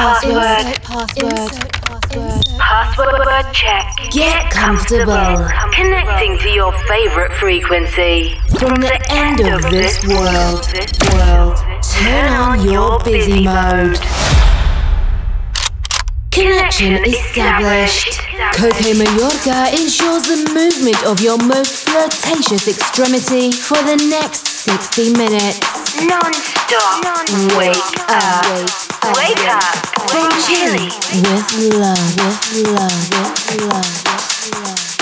Insert password. Insert password. Password check. Get comfortable. Connecting to your favorite frequency. From the end of this world, world, turn on your busy mode. Connection established. Coke Mayorga ensures the movement of your most flirtatious extremity for the next 60 minutes. Non-stop. Wake up. Wake up. From Chile. With love, with love, with love, with love.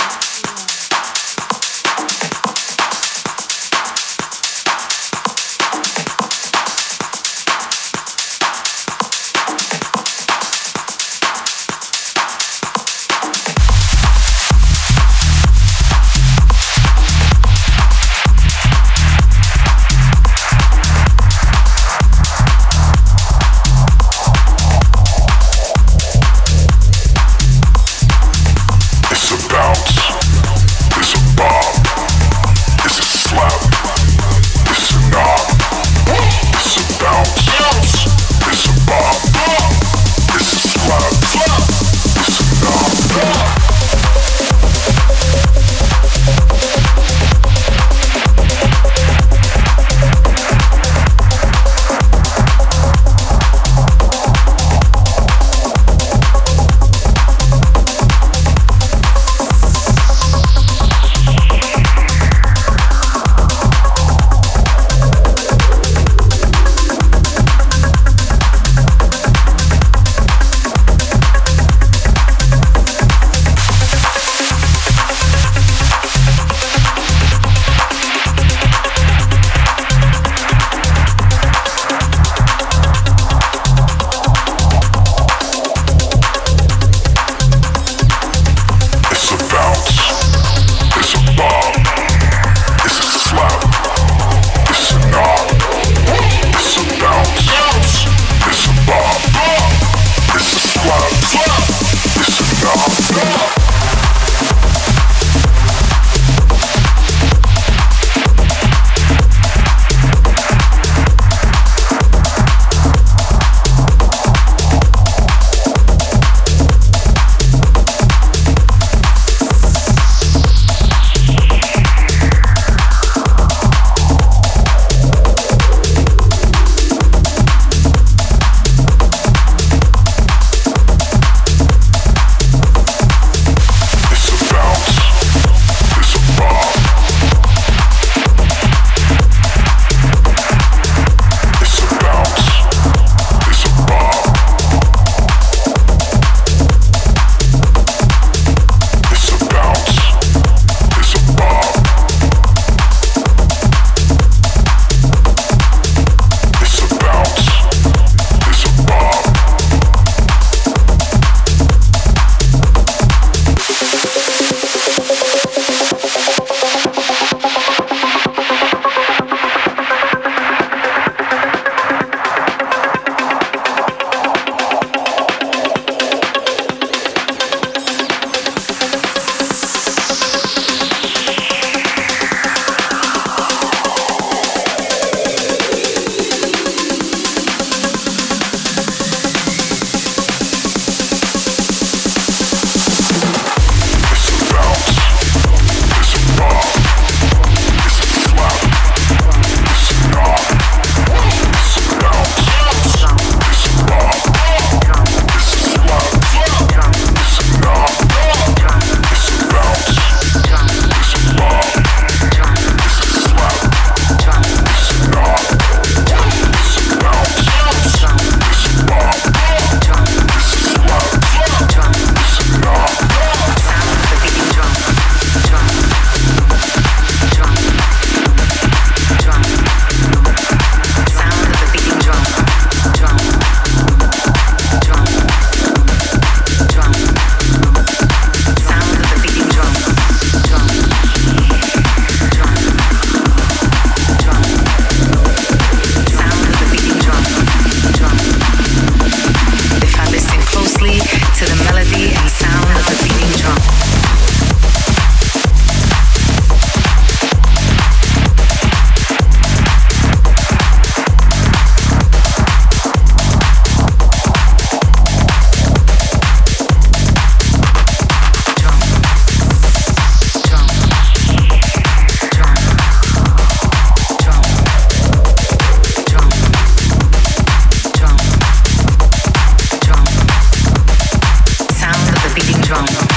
drums.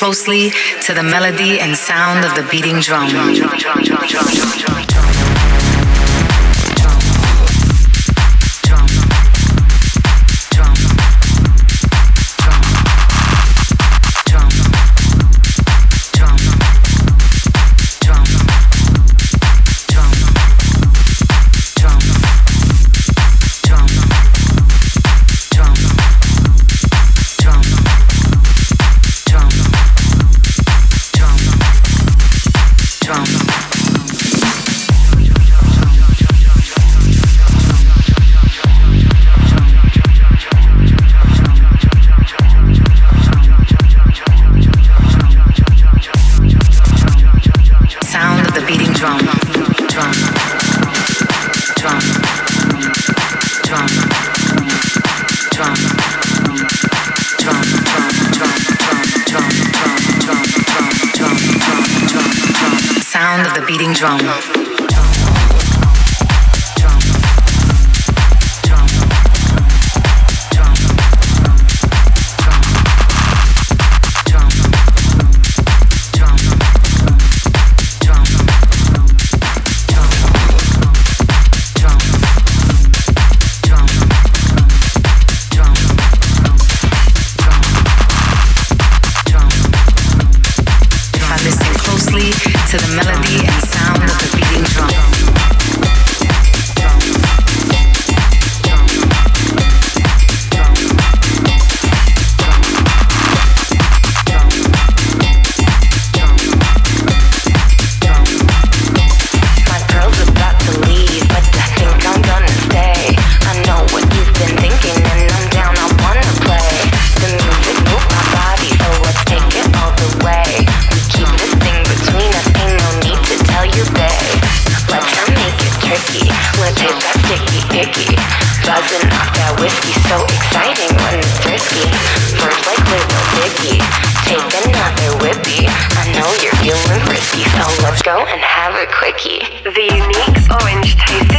Closely to the melody and sound of the beating drum. quickie, the unique orange taste.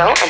Thank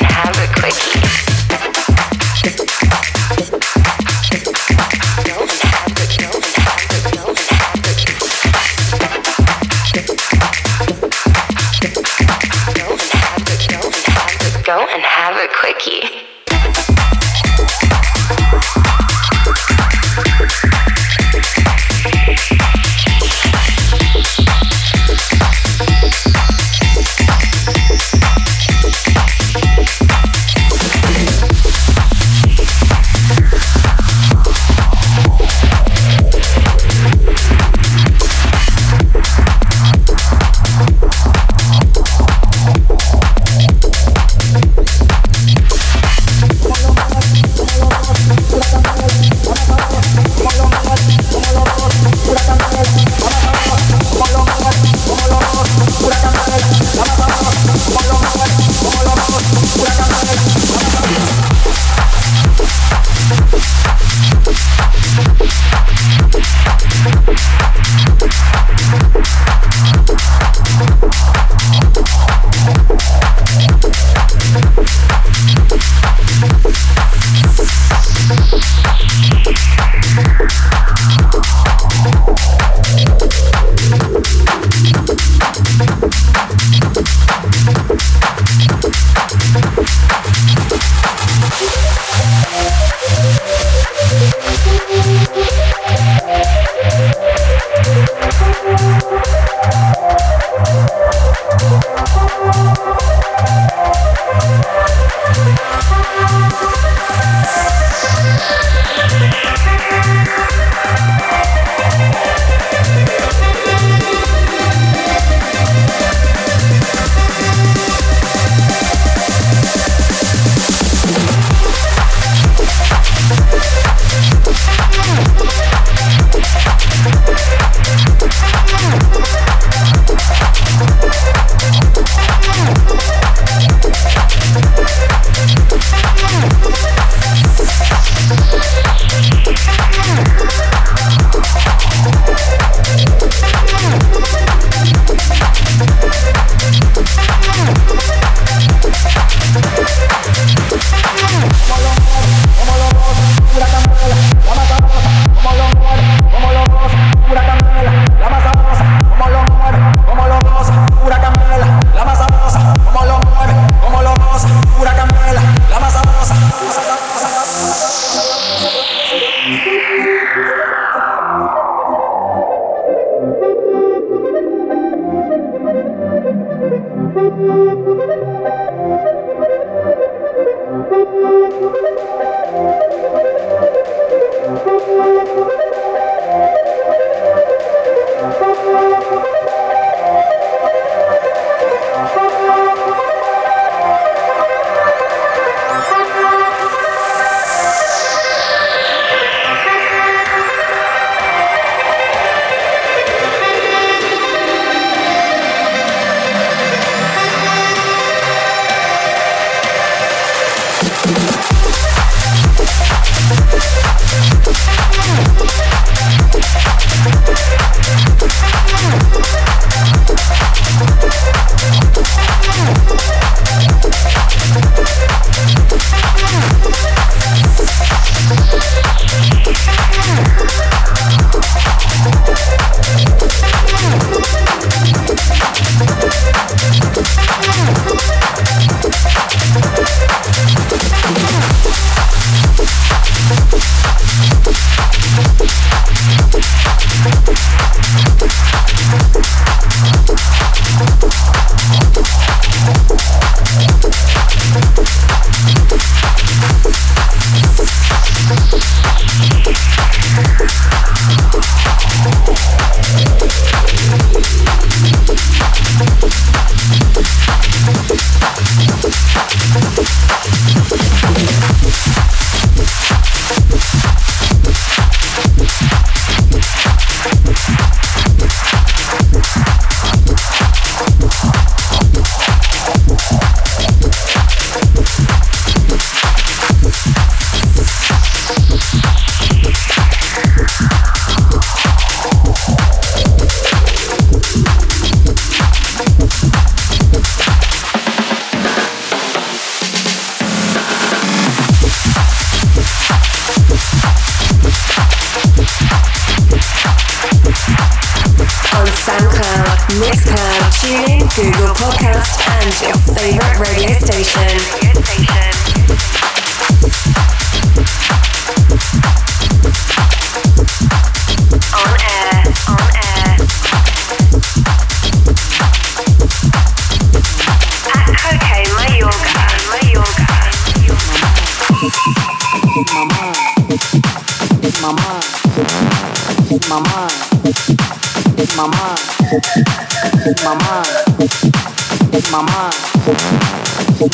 my mind,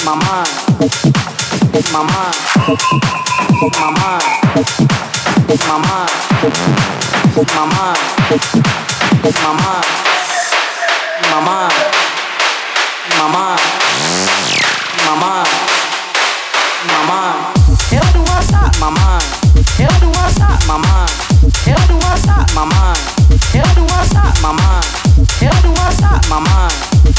my mind, my mind, my mind, my mind, my mind, my mind, my mind, my mind, my mind, my mind. My mind? My mind? My mind? Hell do I stop my mind? Hell do I stop my mind?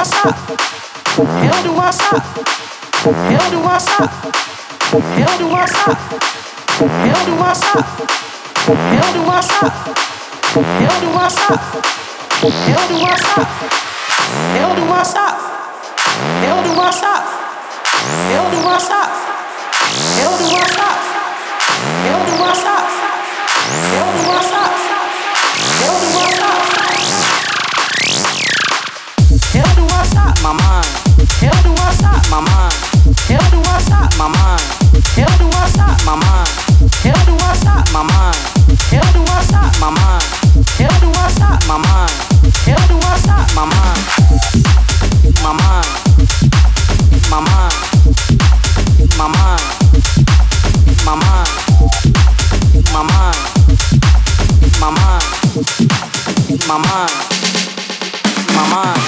I stop? Hell do My mind. Hell do I stop? My mind. Hell do I stop? My mind. Hell do I stop? My mind. Hell do I stop? My mind. Hell do I stop? My mind. My mind. My mind. My mind. My mind. My mind. My mind. My mind.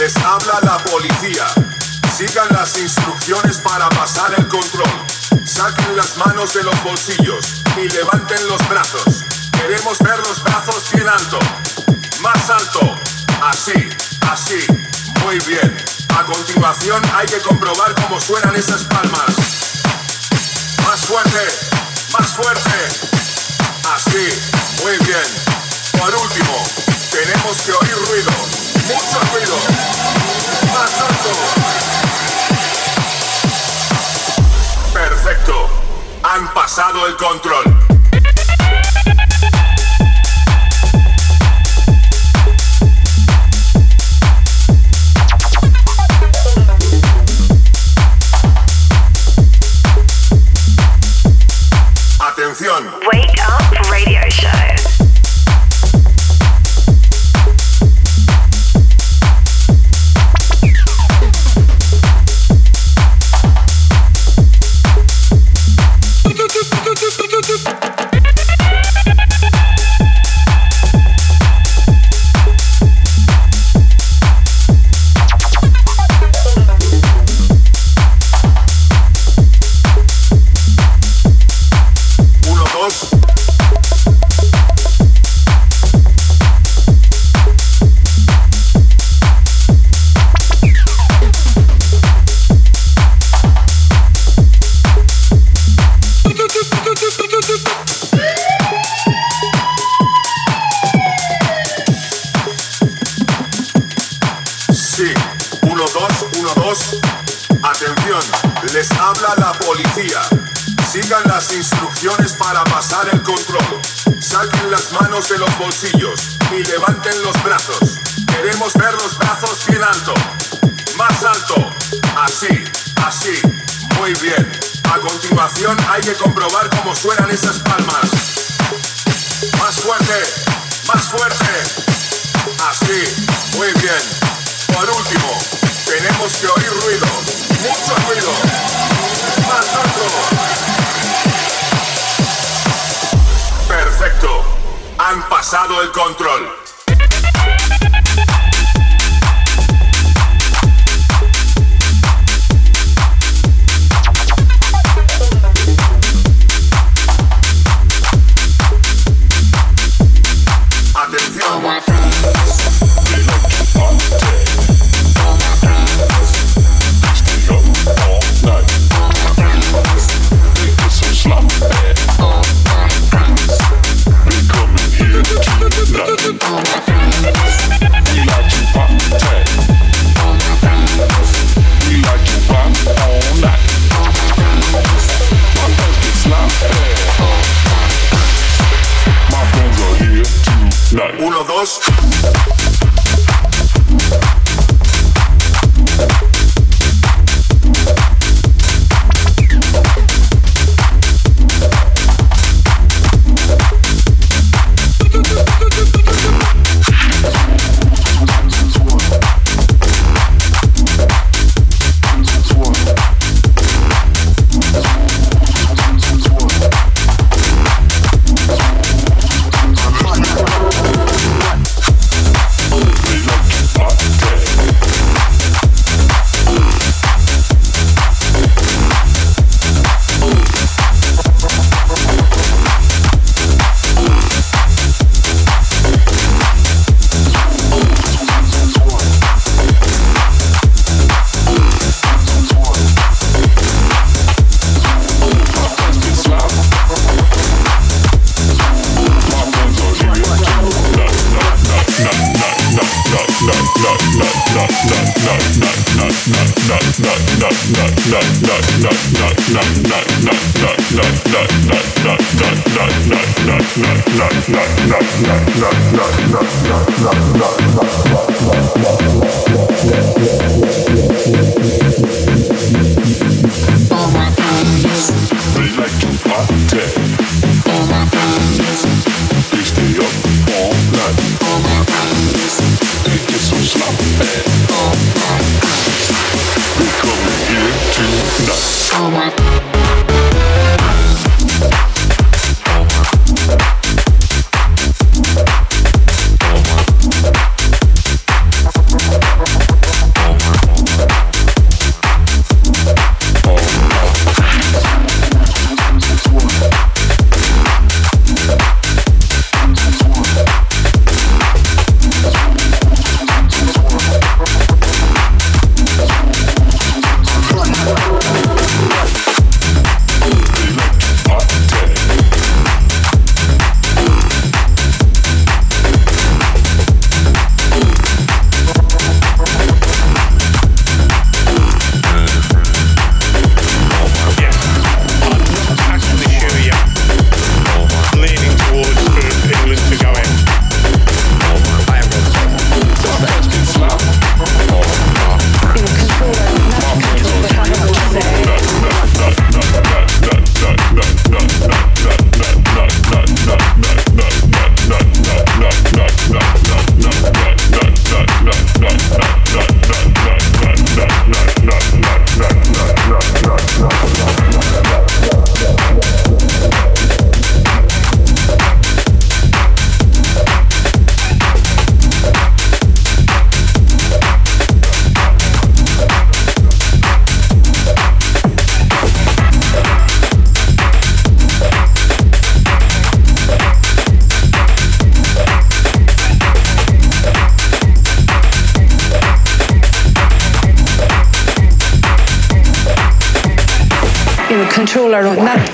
Les habla la policía. Sigan las instrucciones para pasar el control. Saquen las manos de los bolsillos y levanten los brazos. Queremos ver los brazos bien alto. Más alto. Así, así. Muy bien. A continuación hay que comprobar cómo suenan esas palmas. Más fuerte, más fuerte. Así, muy bien. Por último, tenemos que oír ruido. Perfecto. Han pasado el control. Atención, les habla la policía. Sigan las instrucciones para pasar el control. Saquen las manos de los bolsillos y levanten los brazos. Queremos ver los brazos bien alto. Más alto. Así, así. Muy bien. A continuación hay que comprobar cómo suenan esas palmas. Más fuerte. Más fuerte. Así. Muy bien. Por último, tenemos que oír ruido. Mucho ruido. Alto. Perfecto. Han pasado el control. Là.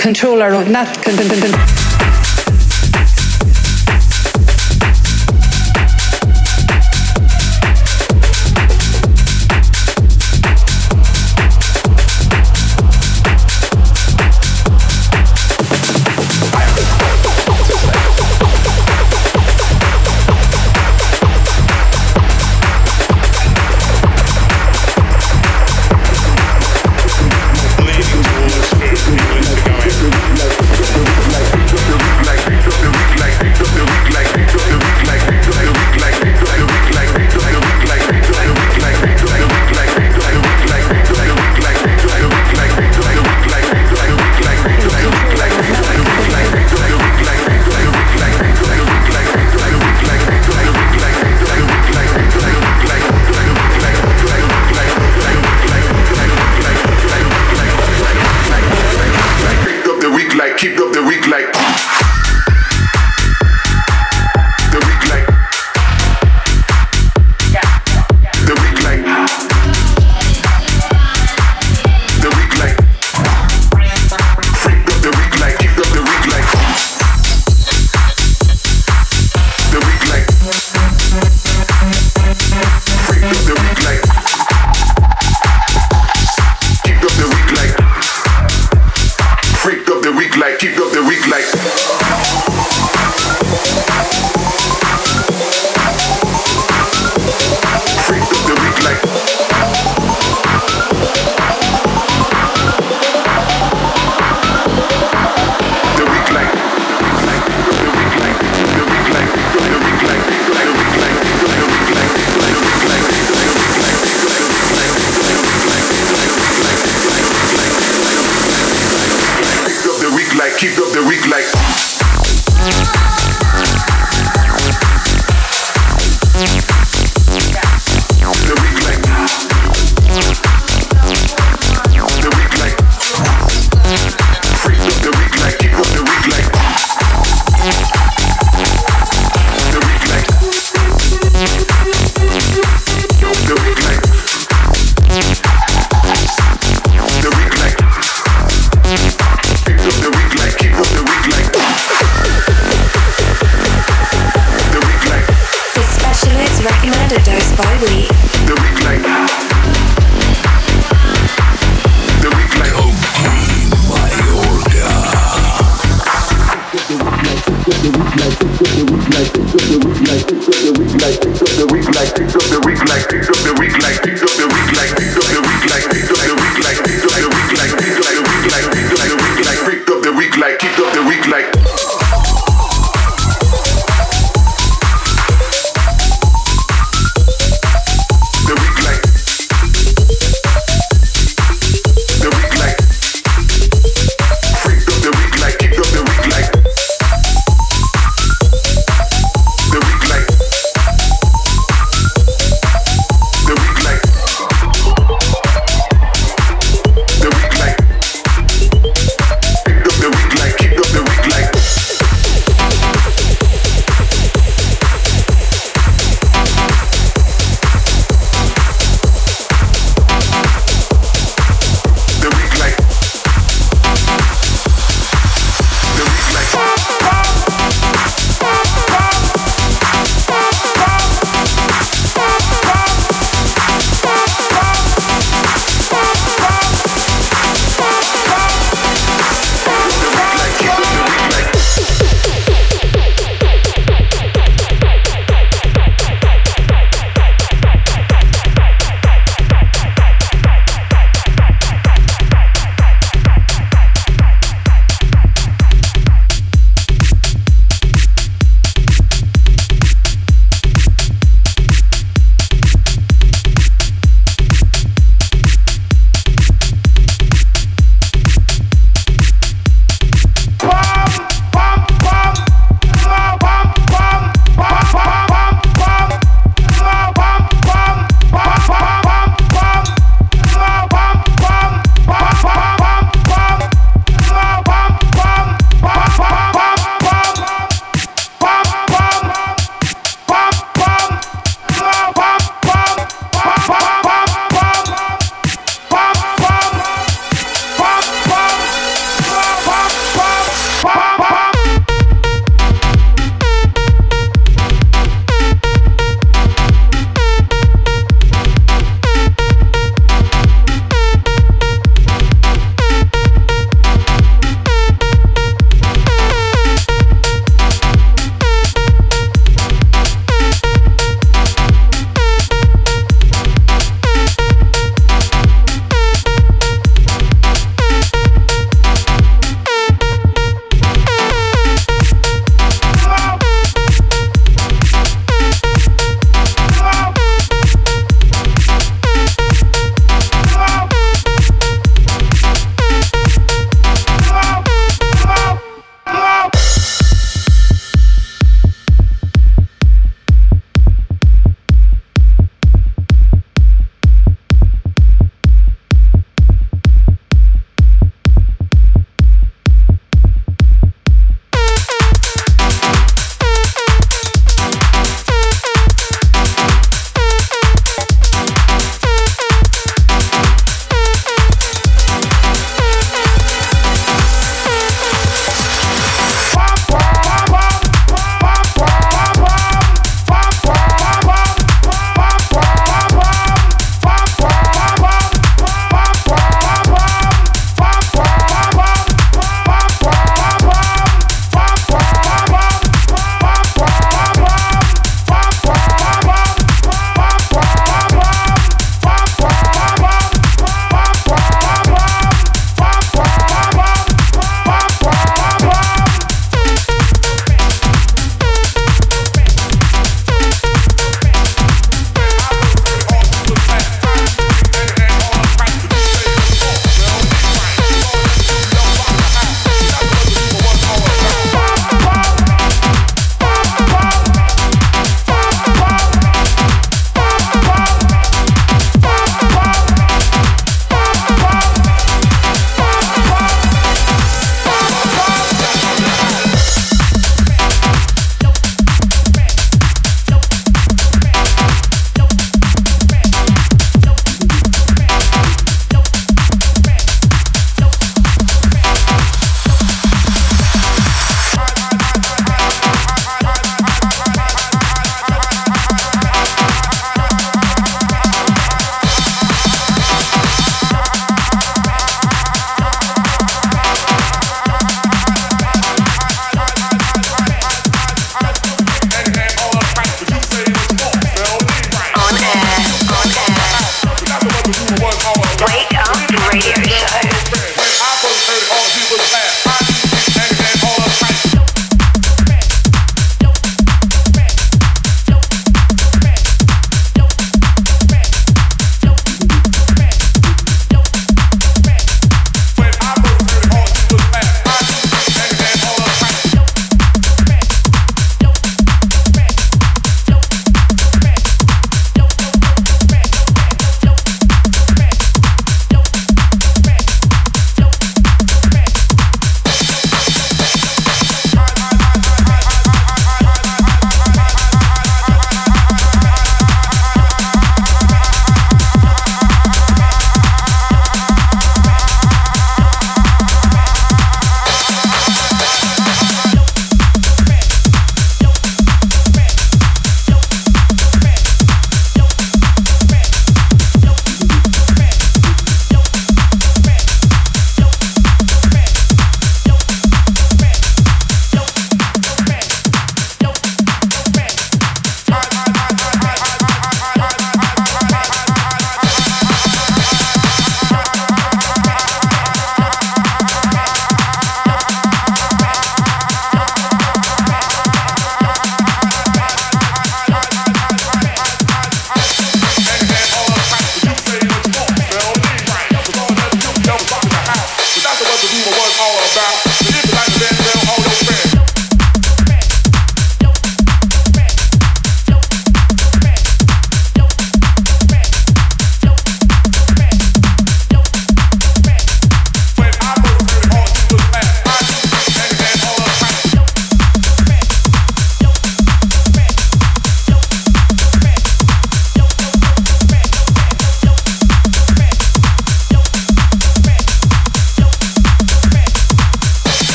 Control our own, not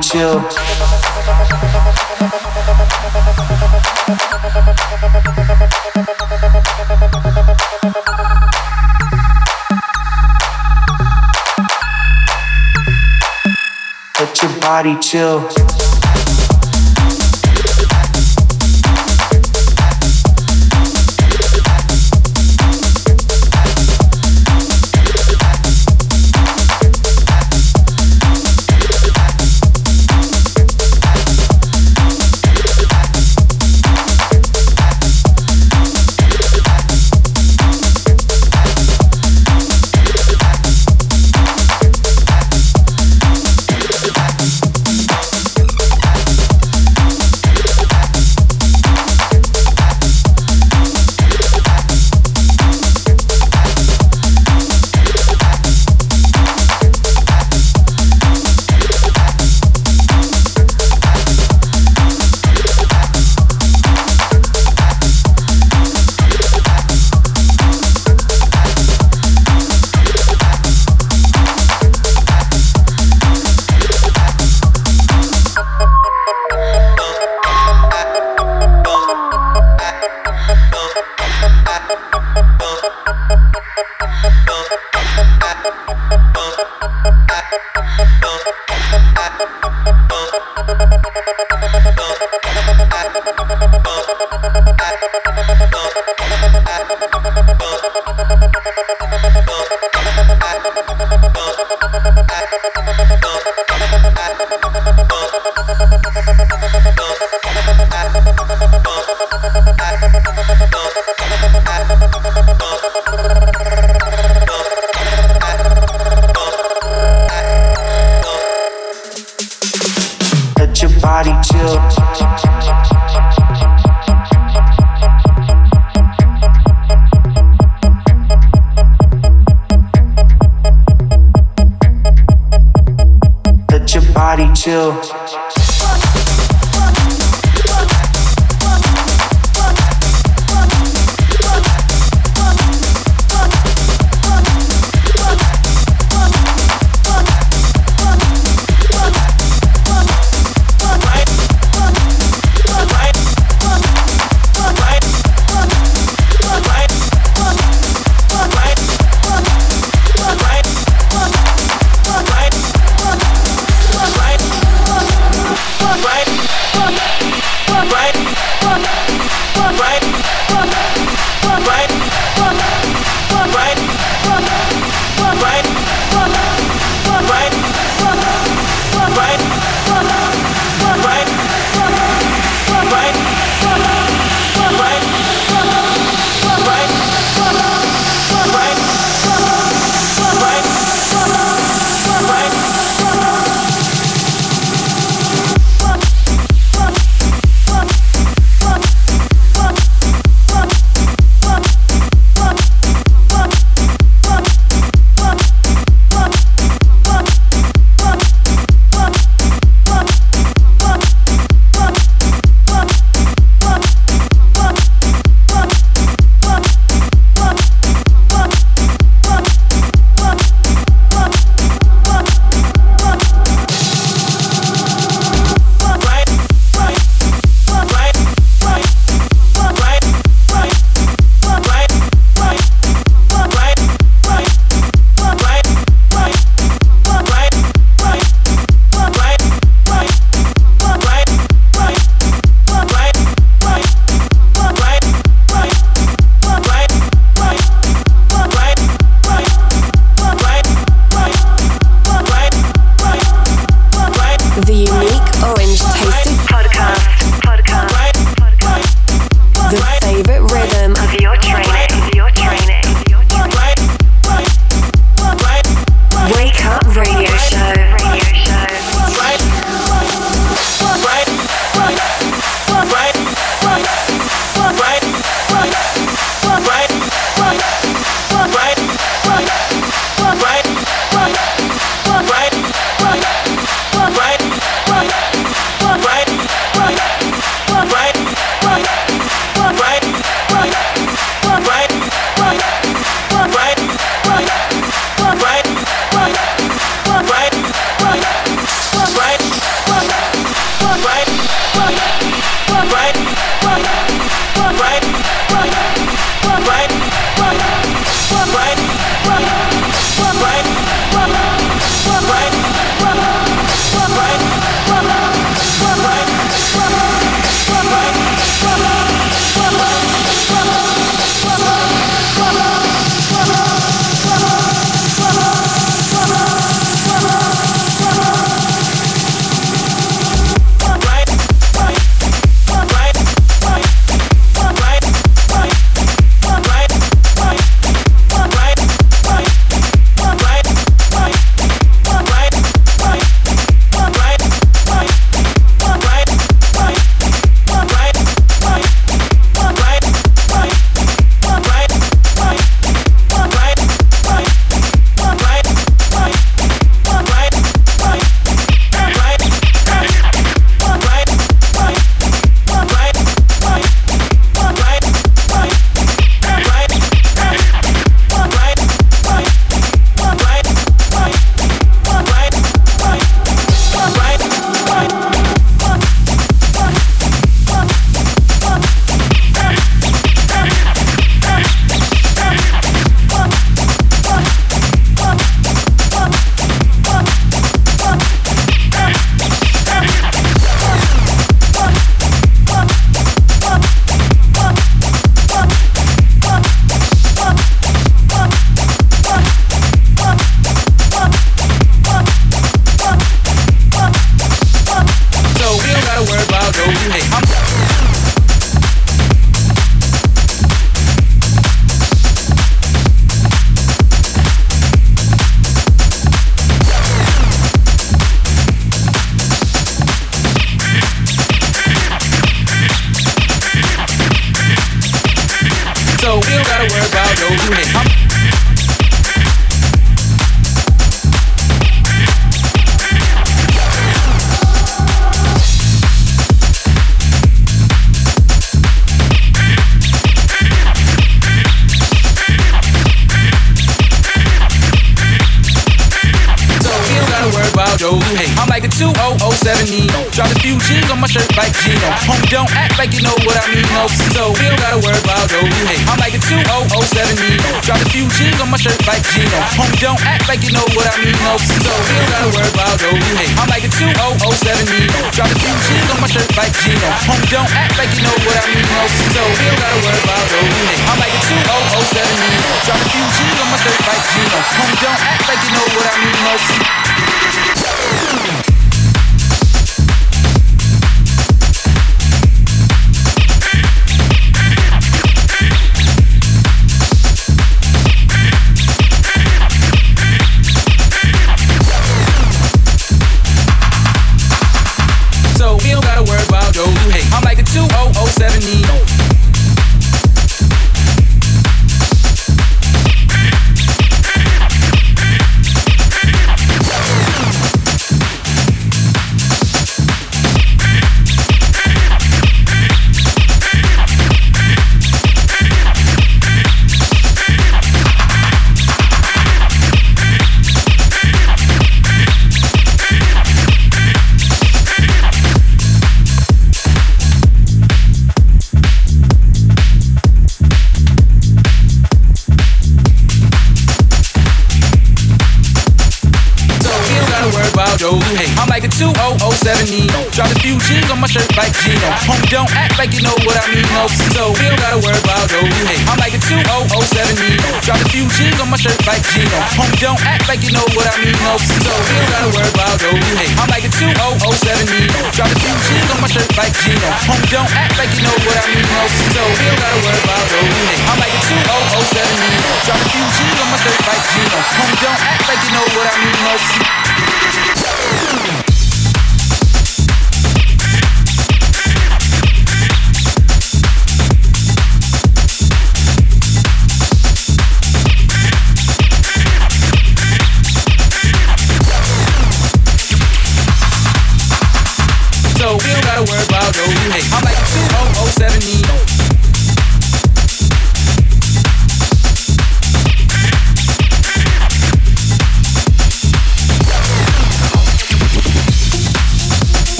chill.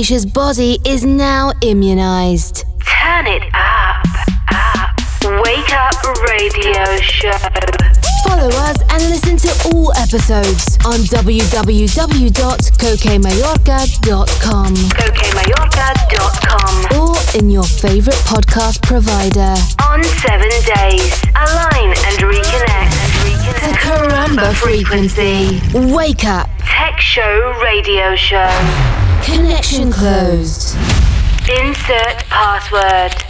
Flirtatious body is now immunized. Turn it up, up. Wake up radio show. Follow us and listen to all episodes on www.cokemayorga.com CokeMayorga.com. or in your favorite podcast provider. On seven days. Align and reconnect. The Caramba frequency. Wake up. Tech Show Radio Show. Connection closed. Insert password.